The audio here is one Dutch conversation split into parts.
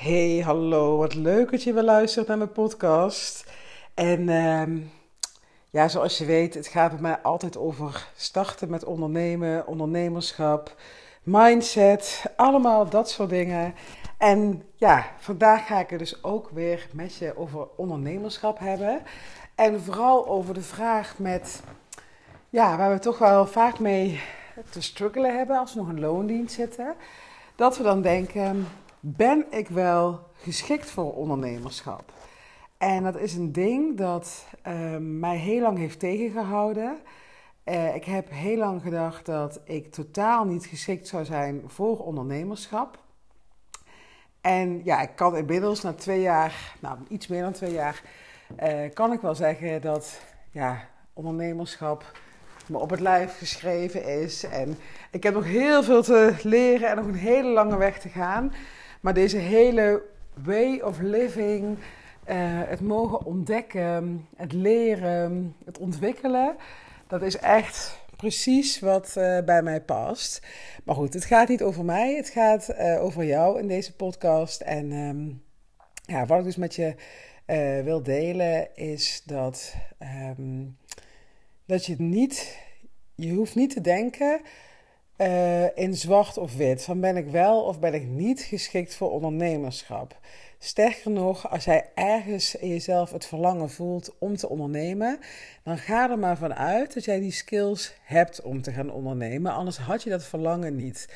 Hey, hallo, wat leuk dat je weer luistert naar mijn podcast. En ehm, ja, zoals je weet, het gaat bij mij altijd over starten met ondernemen, ondernemerschap, mindset, allemaal dat soort dingen. En ja, vandaag ga ik het dus ook weer met je over ondernemerschap hebben. En vooral over de vraag met, ja, waar we toch wel vaak mee te struggelen hebben als we nog een loondienst zitten. Dat we dan denken, ben ik wel geschikt voor ondernemerschap? En dat is een ding dat uh, mij heel lang heeft tegengehouden. Uh, ik heb heel lang gedacht dat ik totaal niet geschikt zou zijn voor ondernemerschap. En ja, ik kan inmiddels na twee jaar, nou iets meer dan twee jaar, uh, kan ik wel zeggen dat ja, ondernemerschap me op het lijf geschreven is. En ik heb nog heel veel te leren en nog een hele lange weg te gaan. Maar deze hele way of living, uh, het mogen ontdekken, het leren, het ontwikkelen, dat is echt precies wat uh, bij mij past. Maar goed, het gaat niet over mij, het gaat uh, over jou in deze podcast. En um, ja, wat ik dus met je wil delen is dat, um, dat je het niet, je hoeft niet te denken uh, in zwart of wit. Van ben ik wel of ben ik niet geschikt voor ondernemerschap. Sterker nog, als jij ergens in jezelf het verlangen voelt om te ondernemen, dan ga er maar vanuit dat jij die skills hebt om te gaan ondernemen. Anders had je dat verlangen niet.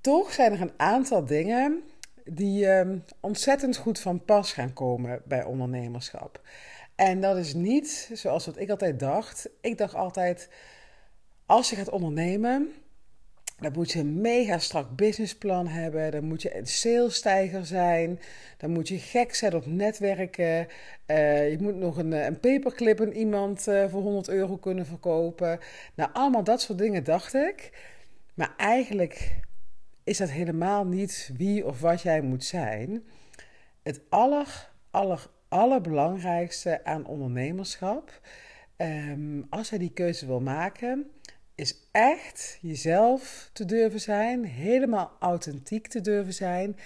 Toch zijn er een aantal dingen die uh, ontzettend goed van pas gaan komen bij ondernemerschap. En dat is niet zoals wat ik altijd dacht. Ik dacht altijd, als je gaat ondernemen, dan moet je een mega strak businessplan hebben. Dan moet je een salesstijger zijn. Dan moet je gek zijn op netwerken. Uh, je moet nog een, eh, een paperclip aan iemand uh, voor 100 euro kunnen verkopen. Nou, allemaal dat soort dingen dacht ik. Maar eigenlijk is dat helemaal niet wie of wat jij moet zijn. Het aller, aller, allerbelangrijkste aan ondernemerschap, um, als jij die keuze wil maken, is echt jezelf te durven zijn, helemaal authentiek te durven zijn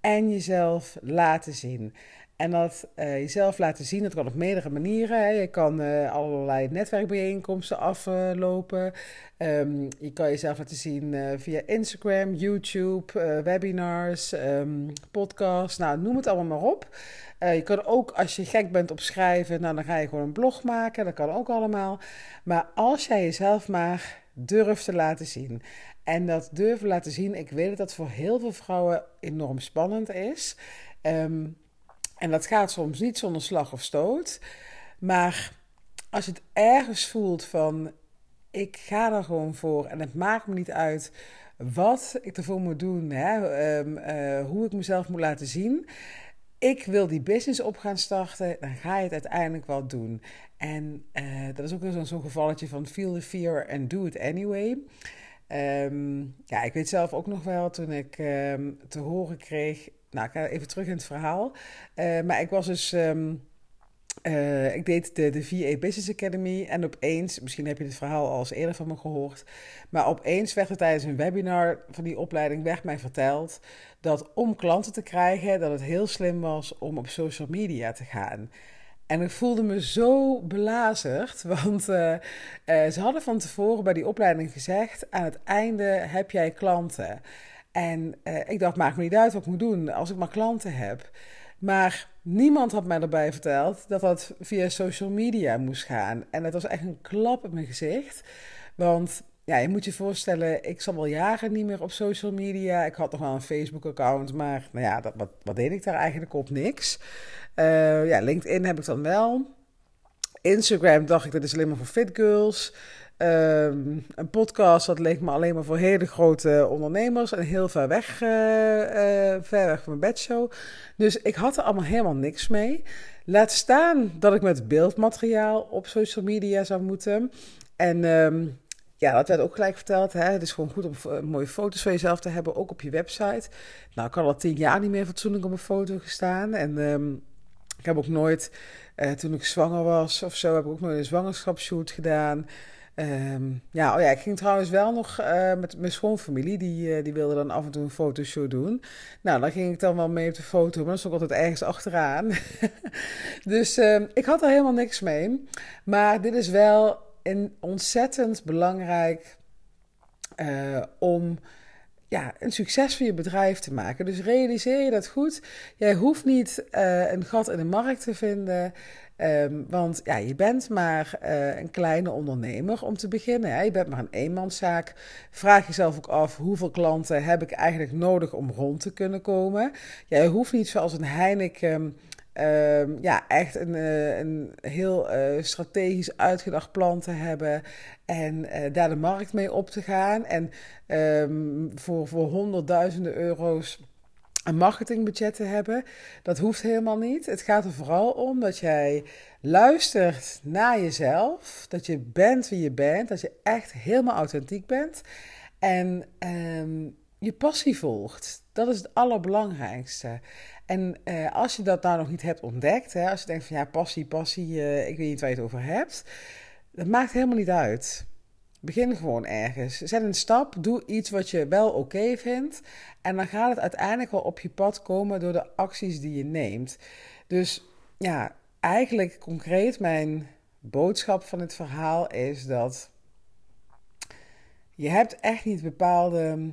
en jezelf laten zien. En dat uh, jezelf laten zien, dat kan op meerdere manieren. Je kan uh, allerlei netwerkbijeenkomsten aflopen. Um, je kan jezelf laten zien uh, via Instagram, YouTube, webinars, um, podcasts. Nou, noem het allemaal maar op. je kan ook, als je gek bent op schrijven, nou, dan ga je gewoon een blog maken. Dat kan ook allemaal. Maar als jij jezelf maar durft te laten zien. En dat durven laten zien, ik weet dat dat voor heel veel vrouwen enorm spannend is. Um, en dat gaat soms niet zonder slag of stoot. Maar als je het ergens voelt van ik ga er gewoon voor en het maakt me niet uit wat ik ervoor moet doen, hè, um, uh, hoe ik mezelf moet laten zien. Ik wil die business op gaan starten, dan ga je het uiteindelijk wel doen. En uh, dat is ook zo'n zo gevalletje van feel the fear and do it anyway. Um, ja, ik weet zelf ook nog wel toen ik um, te horen kreeg nou, ik ga even terug in het verhaal. Uh, maar ik was dus. Um, uh, ik deed de, de VA Business Academy en opeens, misschien heb je dit verhaal al eens eerder van me gehoord, maar opeens werd er tijdens een webinar van die opleiding werd mij verteld dat om klanten te krijgen, dat het heel slim was om op social media te gaan. En ik voelde me zo belazerd, want uh, ze hadden van tevoren bij die opleiding gezegd: aan het einde heb jij klanten. En uh, ik dacht, maakt me niet uit wat ik moet doen als ik maar klanten heb. Maar niemand had mij erbij verteld dat dat via social media moest gaan. En het was echt een klap op mijn gezicht. Want ja, je moet je voorstellen, ik zat al jaren niet meer op social media. Ik had nog wel een Facebook-account, maar nou ja, dat, wat, wat deed ik daar eigenlijk op? Niks. Uh, ja, LinkedIn heb ik dan wel. Instagram dacht ik, dat is alleen maar voor fit girls. Um, een podcast, dat leek me alleen maar voor hele grote ondernemers en heel ver weg, uh, uh, ver weg van mijn bedshow. Dus ik had er allemaal helemaal niks mee. Laat staan dat ik met beeldmateriaal op social media zou moeten. En um, ja, dat werd ook gelijk verteld. Hè? Het is gewoon goed om uh, mooie foto's van jezelf te hebben, ook op je website. Nou, ik had al tien jaar niet meer fatsoenlijk op een foto gestaan. En um, ik heb ook nooit, toen ik zwanger was of zo, heb ik ook nooit een zwangerschapsshoot gedaan. Ehm, ja, oh ja, ik ging trouwens wel nog uh, met mijn schoonfamilie, die, uh, die wilde dan af en toe een fotoshoot doen. Nou, dan ging ik dan wel mee op de foto, maar dat stond altijd ergens achteraan. dus uh, ik had er helemaal niks mee. Maar dit is wel een ontzettend belangrijk uh, om ja, een succes van je bedrijf te maken. Dus realiseer je dat goed. Jij hoeft niet een gat in de markt te vinden. Um, want ja, je bent maar uh, een kleine ondernemer om te beginnen. Hè? Je bent maar een eenmanszaak. Vraag jezelf ook af hoeveel klanten heb ik eigenlijk nodig om rond te kunnen komen. Jij hoeft niet zoals een Heineken Um, ja, echt een, uh, een heel uh, strategisch uitgedacht plan te hebben en daar de markt mee op te gaan. En um, voor, voor honderdduizenden euro's marketingbudget te hebben. Dat hoeft helemaal niet. Het gaat er vooral om dat jij luistert naar jezelf, dat je bent wie je bent, dat je echt helemaal authentiek bent en um, je passie volgt. Dat is het allerbelangrijkste. En uh, als je dat nou nog niet hebt ontdekt, hè, als je denkt van ja, passie, passie, uh, ik weet niet waar je het over hebt, dat maakt helemaal niet uit. Begin gewoon ergens. Zet een stap, doe iets wat je wel oké vindt. En dan gaat het uiteindelijk wel op je pad komen door de acties die je neemt. Dus ja, eigenlijk concreet mijn boodschap van het verhaal is dat je hebt echt niet bepaalde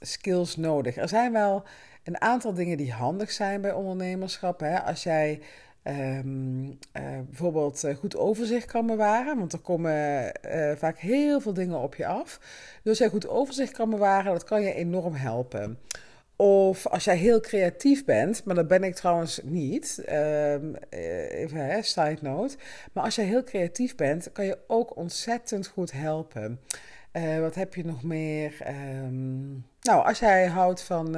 skills nodig. Er zijn wel een aantal dingen die handig zijn bij ondernemerschap. Hè? Als jij um, uh, bijvoorbeeld uh, goed overzicht kan bewaren, want er komen uh, vaak heel veel dingen op je af. Dus jij goed overzicht kan bewaren, dat kan je enorm helpen. Of als jij heel creatief bent, maar dat ben ik trouwens niet, um, even hè, side note. Maar als jij heel creatief bent, kan je ook ontzettend goed helpen. wat heb je nog meer? Um, nou, als jij houdt van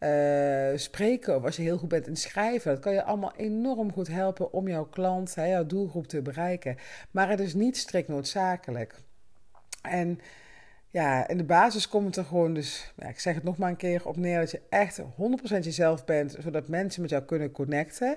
uh, spreken of als je heel goed bent in schrijven. Dat kan je allemaal enorm goed helpen om jouw klant, hè, jouw doelgroep te bereiken. Maar het is niet strikt noodzakelijk. En ja, in de basis komt het er gewoon dus, ja, ik zeg het nog maar een keer op neer, dat je echt 100% jezelf bent, zodat mensen met jou kunnen connecten.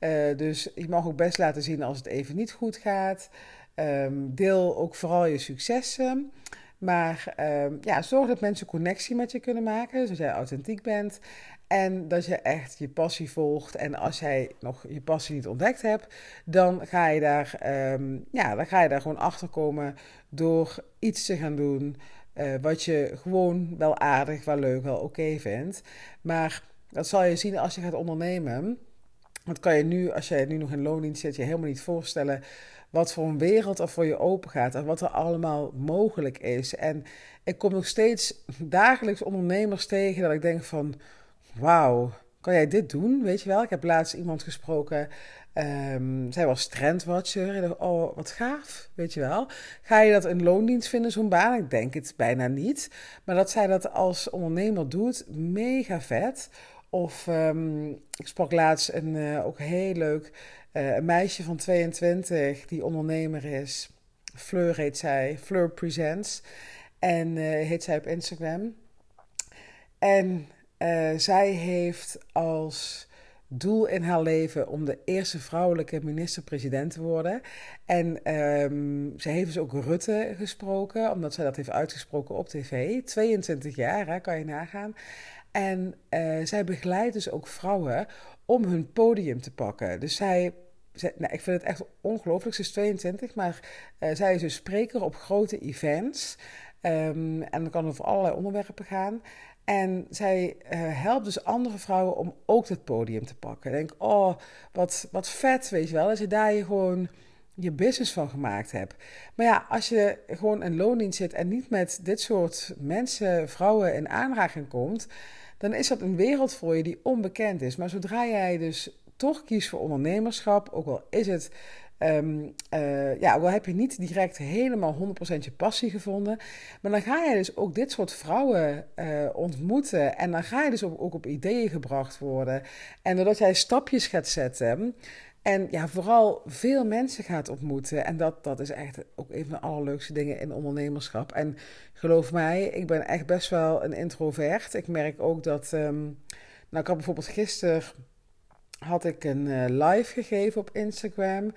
Uh, dus je mag ook best laten zien als het even niet goed gaat. Um, deel ook vooral je successen. Maar um, ja, zorg dat mensen connectie met je kunnen maken, zodat jij authentiek bent. En dat je echt je passie volgt. En als jij nog je passie niet ontdekt hebt, dan ga je daar, um, ja, dan ga je daar gewoon achter komen door iets te gaan doen. Uh, wat je gewoon wel aardig, wel leuk, wel oké vindt. Maar dat zal je zien als je gaat ondernemen. Dat kan je nu, als je nu nog in loondienst zit, je helemaal niet voorstellen wat voor een wereld er voor je open gaat en wat er allemaal mogelijk is. En ik kom nog steeds dagelijks ondernemers tegen dat ik denk van, wauw, kan jij dit doen? Weet je wel, ik heb laatst iemand gesproken, um, zij was trendwatcher. Ik dacht, oh, wat gaaf, weet je wel. Ga je dat in loondienst vinden, zo'n baan? Ik denk het bijna niet. Maar dat zij dat als ondernemer doet, mega vet. Of um, ik sprak laatst een uh, ook heel leuk uh, een meisje van 22 die ondernemer is. Fleur heet zij, Fleur Presents. En uh, heet zij op Instagram. En zij heeft als doel in haar leven om de eerste vrouwelijke minister-president te worden. En um, ze heeft dus ook Rutte gesproken, omdat zij dat heeft uitgesproken op tv. 22 jaar, hè, kan je nagaan. En uh, zij begeleidt dus ook vrouwen om hun podium te pakken. Dus zij, nou, ik vind het echt ongelooflijk, ze is 22, maar uh, zij is dus spreker op grote events. Um, en dan kan over allerlei onderwerpen gaan. En zij uh, helpt dus andere vrouwen om ook het podium te pakken. Ik denk, oh, wat, wat vet, weet je wel. Dat je daar je gewoon je business van gemaakt hebt. Maar ja, als je gewoon in loondienst zit en niet met dit soort mensen, vrouwen in aanraking komt, dan is dat een wereld voor je die onbekend is. Maar zodra jij dus toch kiest voor ondernemerschap, ook al is het. Um, uh, ja, heb je niet direct helemaal 100% je passie gevonden. Maar dan ga je dus ook dit soort vrouwen uh, ontmoeten. En dan ga je dus ook op ideeën gebracht worden. En doordat jij stapjes gaat zetten. En ja, vooral veel mensen gaat ontmoeten. En dat, dat is echt ook een van de allerleukste dingen in ondernemerschap. En geloof mij, ik ben echt best wel een introvert. Ik merk ook dat. Um, nou, ik had bijvoorbeeld gisteren had ik een uh, live gegeven op Instagram.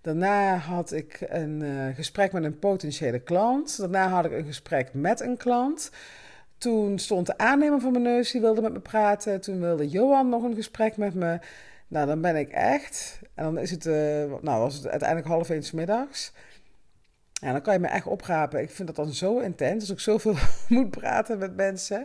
Daarna had ik een uh, gesprek met een potentiële klant. Daarna had ik een gesprek met een klant. Toen stond de aannemer van mijn neus, die wilde met me praten. Toen wilde Johan nog een gesprek met me. Nou, dan ben ik echt. En dan is het, uh, nou, was het uiteindelijk half één middags. Ja, dan kan je me echt oprapen. Ik vind dat dan zo intens, als ik zoveel moet praten met mensen.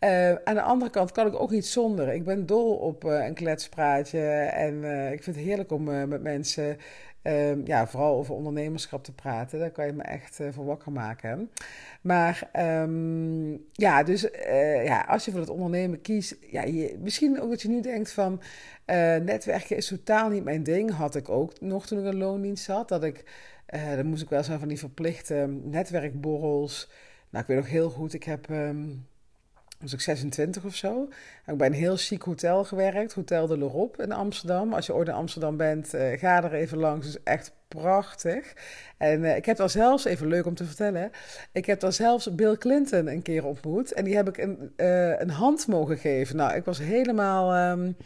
Uh, aan de andere kant kan ik ook niet zonder. Ik ben dol op uh, een kletspraatje en uh, ik vind het heerlijk om met mensen, ehm, ja, vooral over ondernemerschap te praten. Daar kan je me echt voor wakker maken. Maar um, ja, dus ja, als je voor het ondernemen kiest, ja, misschien ook dat je nu denkt van netwerken is totaal niet mijn ding. Had ik ook nog toen ik een loondienst had, dat ik, dan moest ik wel zijn van die verplichte netwerkborrels. Nou, ik weet nog heel goed, ik heb... Um, was ik 26 of zo. Heb bij een heel chic hotel gewerkt, Hotel de L'Europe in Amsterdam. Als je ooit in Amsterdam bent, uh, ga er even langs. Het is echt prachtig. En uh, ik heb daar zelfs, even leuk om te vertellen, ik heb daar zelfs Bill Clinton een keer ontmoet. En die heb ik een, een hand mogen geven. Nou, ik was helemaal... Um,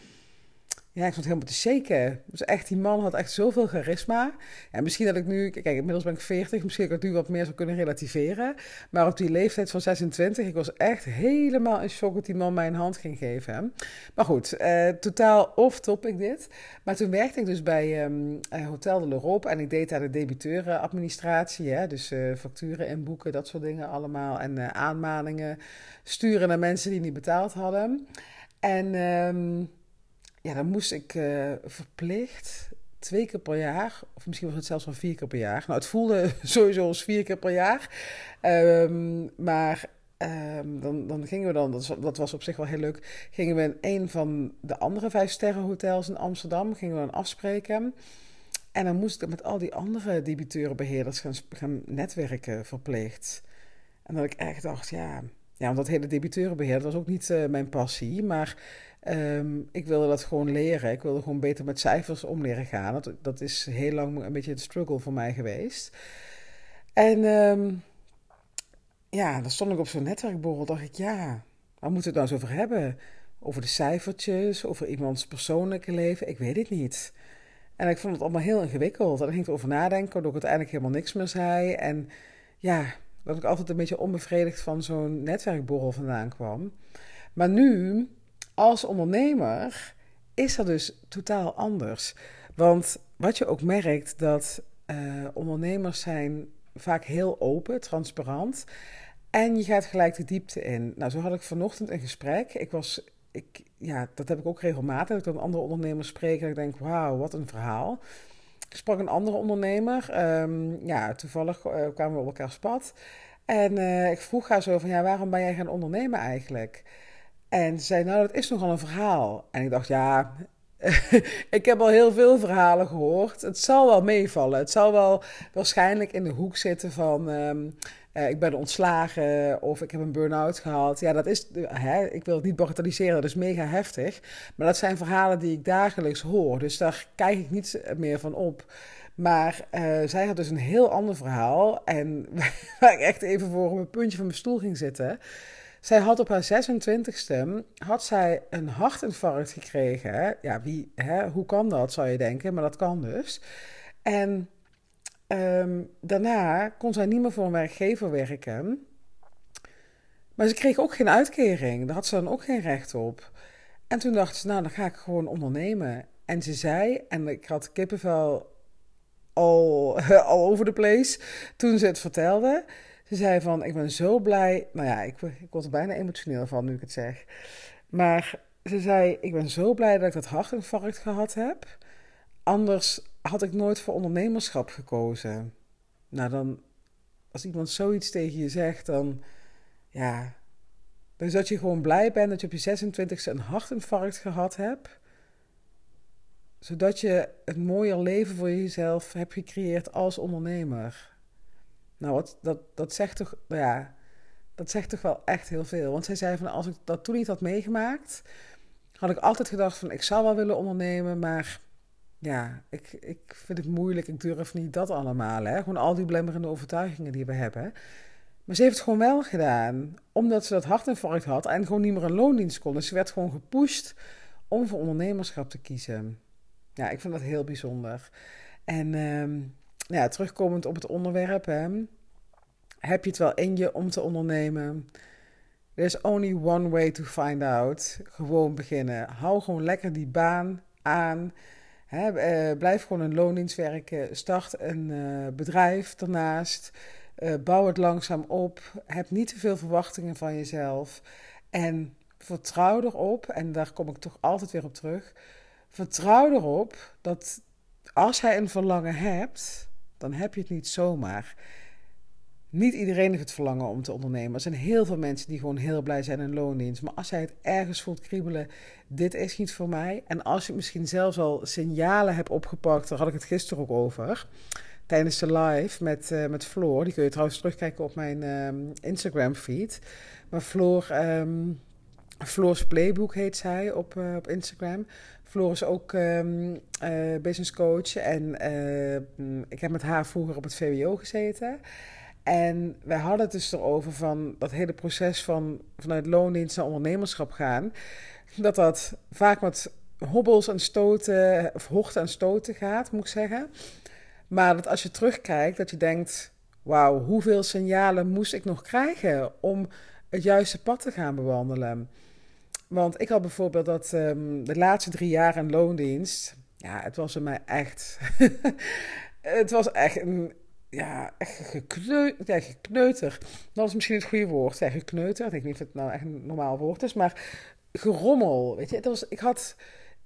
ja, ik het helemaal te shaken. Dus echt, die man had echt zoveel charisma. En misschien dat ik nu, kijk, inmiddels ben ik 40, misschien dat ik nu wat meer zou kunnen relativeren. Maar op die leeftijd van 26, ik was echt helemaal in shock dat die man mij een hand ging geven. Maar goed, eh, totaal off-topic dit. Maar toen werkte ik dus bij um, Hotel de l'Europe en ik deed daar de debiteurenadministratie. Hè? Dus uh, facturen inboeken, dat soort dingen allemaal. En uh, aanmaningen sturen naar mensen die niet betaald hadden. En... Ja, dan moest ik uh, verplicht twee keer per jaar, of misschien was het zelfs wel vier keer per jaar. Nou, het voelde sowieso als vier keer per jaar. Um, maar um, dan, dan gingen we dan, dat was, dat was, op zich wel heel leuk, gingen we in een van de andere vijf sterren hotels in Amsterdam, gingen we dan afspreken. En dan moest ik met al die andere debiteurenbeheerders gaan, gaan netwerken verplicht. En dat ik echt dacht, ja, ja, want dat hele debiteurenbeheer was ook niet uh, mijn passie, maar Um, ik wilde dat gewoon leren. Ik wilde gewoon beter met cijfers om leren gaan. Dat, dat is heel lang een beetje een struggle voor mij geweest. En um, ja, dan stond ik op zo'n netwerkborrel. Dacht ik, ja, waar moeten we het nou eens over hebben? Over de cijfertjes, over iemands persoonlijke leven? Ik weet het niet. En ik vond het allemaal heel ingewikkeld. En ik ging erover nadenken, waardoor ik uiteindelijk helemaal niks meer zei. En ja, dat ik altijd een beetje onbevredigd van zo'n netwerkborrel vandaan kwam. Maar nu als ondernemer is dat dus totaal anders. Want wat je ook merkt, dat uh, ondernemers zijn vaak heel open, transparant. En je gaat gelijk de diepte in. Nou, zo had ik vanochtend een gesprek. Ik was, ik, ja, dat heb ik ook regelmatig. Dat ik dan andere ondernemers spreek en ik denk, wauw, wat een verhaal. Ik sprak een andere ondernemer. Um, ja, toevallig uh, kwamen we op elkaar pad. En uh, ik vroeg haar zo van, ja, waarom ben jij gaan ondernemen eigenlijk? En ze zei, nou, dat is nogal een verhaal. En ik dacht, ja, ik heb al heel veel verhalen gehoord. Het zal wel meevallen. Het zal wel waarschijnlijk in de hoek zitten van... Um, uh, ik ben ontslagen of ik heb een burn-out gehad. Ja, dat is, hè, ik wil het niet bagatelliseren, dat is mega heftig. Maar dat zijn verhalen die ik dagelijks hoor. Dus daar kijk ik niet meer van op. Maar uh, zij had dus een heel ander verhaal. En waar ik echt even voor op een puntje van mijn stoel ging zitten... Zij had op haar 26e had zij een hartinfarct gekregen. Ja, wie, hè? hoe kan dat, zou je denken, maar dat kan dus. En um, daarna kon zij niet meer voor een werkgever werken. Maar ze kreeg ook geen uitkering. Daar had ze dan ook geen recht op. En toen dacht ze, nou, dan ga ik gewoon ondernemen. En ze zei, en ik had kippenvel al, al over de place toen ze het vertelde. Ze zei van, ik ben zo blij. Nou ja, ik, ik word er bijna emotioneel van nu ik het zeg. Maar ze zei, ik ben zo blij dat ik dat hartinfarct gehad heb. Anders had ik nooit voor ondernemerschap gekozen. Nou, dan, als iemand zoiets tegen je zegt, dan, ja, dus dat je gewoon blij bent dat je op je 26e een hartinfarct gehad hebt. Zodat je een mooier leven voor jezelf hebt gecreëerd als ondernemer. Nou, wat, dat, dat, zegt toch, ja, dat zegt toch wel echt heel veel. Want zij zei van, als ik dat toen niet had meegemaakt, had ik altijd gedacht van, ik zou wel willen ondernemen, maar ja, ik, ik vind het moeilijk, ik durf niet dat allemaal. Hè? Gewoon al die blemmerende overtuigingen die we hebben. Maar ze heeft het gewoon wel gedaan, omdat ze dat hartinfarct had en gewoon niet meer een loondienst kon. Dus ze werd gewoon gepusht om voor ondernemerschap te kiezen. Ja, ik vind dat heel bijzonder. En ja, terugkomend op het onderwerp, hè, heb je het wel in je om te ondernemen? There's only one way to find out. Gewoon beginnen. Hou gewoon lekker die baan aan. Eh, blijf gewoon een loondienst werken. Start een uh, bedrijf daarnaast. Uh, bouw het langzaam op. Heb niet te veel verwachtingen van jezelf. En vertrouw erop, en daar kom ik toch altijd weer op terug. Vertrouw erop dat als hij een verlangen hebt, dan heb je het niet zomaar. Niet iedereen heeft het verlangen om te ondernemen. Er zijn heel veel mensen die gewoon heel blij zijn in loondienst. Maar als jij het ergens voelt kriebelen, dit is niet voor mij. En als je misschien zelfs al signalen hebt opgepakt, daar had ik het gisteren ook over. Tijdens de live met, uh, met Floor. Die kun je trouwens terugkijken op mijn uh, Instagram feed. Maar Floor, um, Floor's Playbook heet zij op, uh, op Instagram. Floor is ook um, business coach. En ik heb met haar vroeger op het VWO gezeten. En wij hadden het dus erover van dat hele proces van vanuit loondienst naar ondernemerschap gaan. Dat dat vaak met hobbels en stoten, of hoogte en stoten gaat, moet ik zeggen. Maar dat als je terugkijkt, dat je denkt: wauw, hoeveel signalen moest ik nog krijgen om het juiste pad te gaan bewandelen? Want ik had bijvoorbeeld dat um, de laatste drie jaar in loondienst, ja, het was voor mij echt. het was echt een ja, echt gekneuter. Ja, gekneuter. Dat is misschien het goede woord. Ja, gekneuter. Ik weet niet of het nou echt een normaal woord is. Maar gerommel. Weet je, het was, ik had.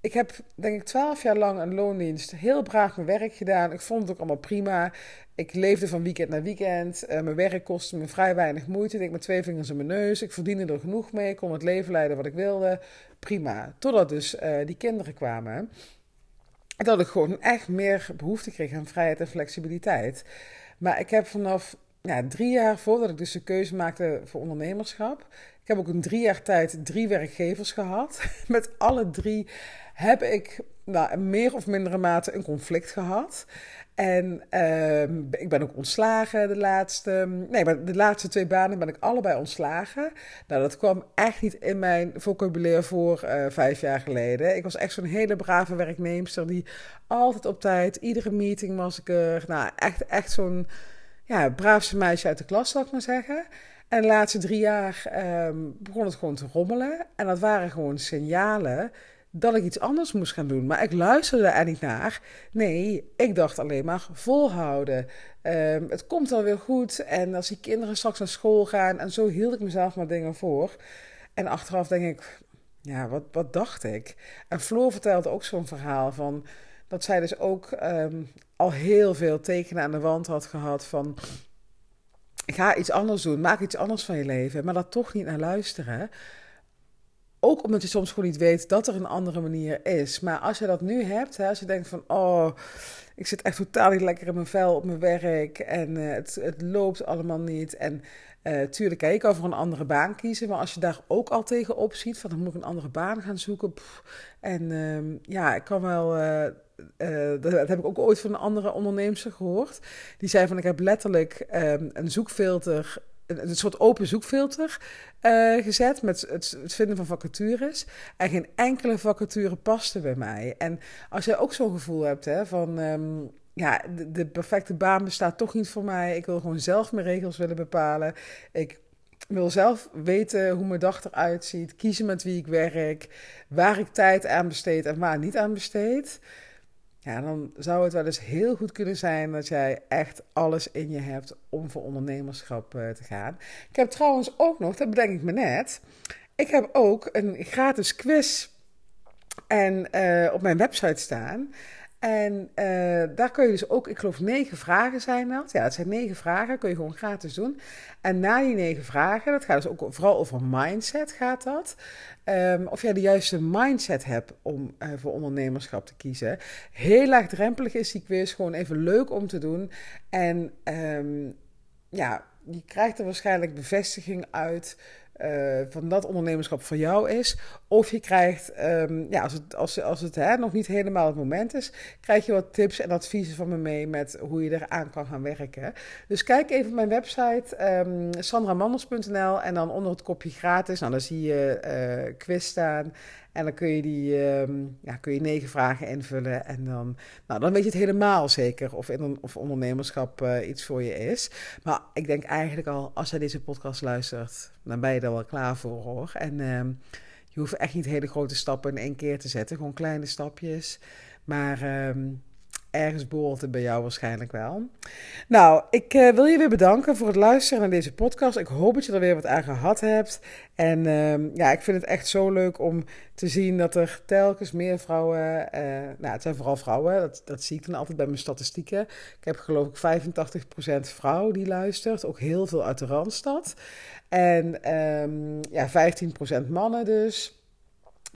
Ik heb denk ik twaalf jaar lang een loondienst heel braaf mijn werk gedaan. Ik vond het ook allemaal prima. Ik leefde van weekend naar weekend. Uh, mijn werk kostte me vrij weinig moeite. Ik met twee vingers in mijn neus. Ik verdiende er genoeg mee. Ik kon het leven leiden wat ik wilde. Prima. Totdat dus uh, die kinderen kwamen dat ik gewoon echt meer behoefte kreeg aan vrijheid en flexibiliteit. Maar ik heb vanaf ja, drie jaar voordat ik dus de keuze maakte voor ondernemerschap. Ik heb ook in drie jaar tijd drie werkgevers gehad. Met alle drie heb ik nou, meer of mindere mate een conflict gehad. En uh, ik ben ook ontslagen de laatste. Nee, maar de laatste twee banen ben ik allebei ontslagen. Nou, dat kwam echt niet in mijn vocabulaire voor uh, vijf jaar geleden. Ik was echt zo'n hele brave werknemster die altijd op tijd, iedere meeting was ik er. Nou, echt, echt zo'n ja, braafste meisje uit de klas, zal ik maar zeggen. En de laatste drie jaar um, begon het gewoon te rommelen. En dat waren gewoon signalen dat ik iets anders moest gaan doen. Maar ik luisterde er niet naar. Nee, ik dacht alleen maar volhouden. Um, het komt wel weer goed. En als die kinderen straks naar school gaan. En zo hield ik mezelf maar dingen voor. En achteraf denk ik, ja, wat, wat dacht ik? En Floor vertelde ook zo'n verhaal van. Dat zij dus ook um, al heel veel tekenen aan de wand had gehad van. Ga iets anders doen, maak iets anders van je leven. Maar dat toch niet naar luisteren. Ook omdat je soms gewoon niet weet dat er een andere manier is. Maar als je dat nu hebt, hè, als je denkt van, oh, ik zit echt totaal niet lekker in mijn vel op mijn werk en uh, het, het loopt allemaal niet. En uh, tuurlijk, hè, je kan voor een andere baan kiezen, maar als je daar ook al tegenop ziet, van dan moet ik een andere baan gaan zoeken. En uh, ja, ik kan wel. Uh, dat heb ik ook ooit van een andere onderneemster gehoord. Die zei van ik heb letterlijk um, een zoekfilter een soort open zoekfilter uh, gezet met het, vinden van vacatures. En geen enkele vacature paste bij mij. En als jij ook zo'n gevoel hebt hè, van... Um, ja, de, de, perfecte baan bestaat toch niet voor mij. Ik wil gewoon zelf mijn regels willen bepalen. Ik wil zelf weten hoe mijn dag eruit ziet. Kiezen met wie ik werk. Waar ik tijd aan besteed en waar niet aan besteed. Ja, dan zou het wel eens heel goed kunnen zijn dat jij echt alles in je hebt om voor ondernemerschap uh, te gaan. Ik heb trouwens ook nog, dat bedenk ik me net, ik heb ook een gratis quiz en, uh, op mijn website staan. En uh, daar kun je dus ook, ik geloof negen vragen zijn dat. Ja, het zijn negen vragen, kun je gewoon gratis doen. En na die negen vragen, dat gaat dus ook vooral over mindset gaat dat. Um, of jij de juiste mindset hebt om uh, voor ondernemerschap te kiezen. Heel laagdrempelig is die quiz, gewoon even leuk om te doen. En um, ja, je krijgt er waarschijnlijk bevestiging uit uh, van dat ondernemerschap voor jou is. Of je krijgt, um, ja, als het, als, als het hè, nog niet helemaal het moment is, krijg je wat tips en adviezen van me mee met hoe je eraan kan gaan werken. Dus kijk even op mijn website um, sandramanders.nl en dan onder het kopje gratis, nou dan zie je uh, quiz staan. En dan kun je, die, ehm, ja, kun je negen vragen invullen. En dan, nou, dan weet je het helemaal zeker of, of ondernemerschap uh, iets voor je is. Maar ik denk eigenlijk al, als je deze podcast luistert, dan ben je er wel klaar voor hoor. En ehm, je hoeft echt niet hele grote stappen in één keer te zetten. Gewoon kleine stapjes. Maar ehm, ergens behoort het bij jou waarschijnlijk wel. Nou, ik uh, wil je weer bedanken voor het luisteren naar deze podcast. Ik hoop dat je er weer wat aan gehad hebt. En um, ja, ik vind het echt zo leuk om te zien dat er telkens meer vrouwen. Uh, nou, het zijn vooral vrouwen, dat, dat zie ik dan altijd bij mijn statistieken. Ik heb geloof ik 85% vrouw die luistert, ook heel veel uit de Randstad. En um, ja, 15% mannen dus.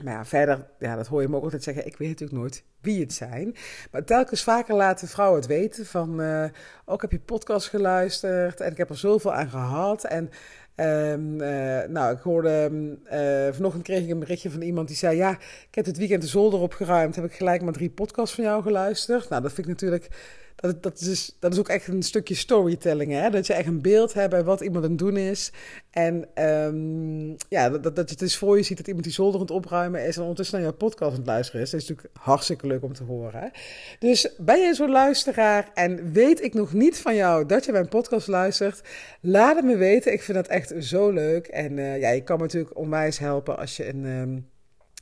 Maar ja, verder, ja, dat hoor je me ook altijd zeggen. Ik weet natuurlijk nooit wie het zijn. Maar telkens vaker laten vrouwen het weten van... Uh, ook heb je podcast geluisterd en ik heb er zoveel aan gehad. En um, uh, nou, ik hoorde... Uh, vanochtend kreeg ik een berichtje van iemand die zei... Ja, ik heb het weekend de zolder opgeruimd. Heb ik gelijk maar drie podcasts van jou geluisterd. Nou, dat vind ik natuurlijk dat, dat, is, dat is ook echt een stukje storytelling. Hè? Dat je echt een beeld hebt bij wat iemand aan het doen is. En um, ja, dat, dat, je het is voor je ziet dat iemand die zolder aan het opruimen is. En ondertussen naar jouw podcast aan het luisteren is. Dat is natuurlijk hartstikke leuk om te horen. Dus ben je zo'n luisteraar en weet ik nog niet van jou dat je mijn podcast luistert? Laat het me weten. Ik vind dat echt zo leuk. En uh, ja, je kan me natuurlijk onwijs helpen als je een. Um,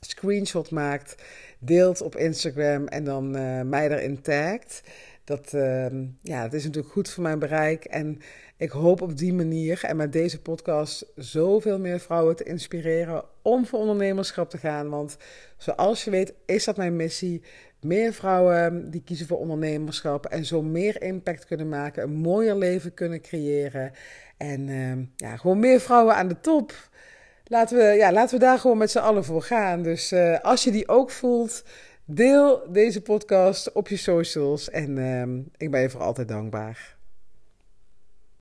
screenshot maakt, deelt op Instagram en dan uh, mij erin tagt. Dat, uh, ja, dat is natuurlijk goed voor mijn bereik. En ik hoop op die manier en met deze podcast zoveel meer vrouwen te inspireren om voor ondernemerschap te gaan. Want zoals je weet is dat mijn missie. Meer vrouwen die kiezen voor ondernemerschap en zo meer impact kunnen maken, een mooier leven kunnen creëren. En uh, ja, gewoon meer vrouwen aan de top. Laten we, ja, laten we daar gewoon met z'n allen voor gaan. Dus uh, als je die ook voelt, Deel deze podcast op je socials en uh, ik ben je voor altijd dankbaar.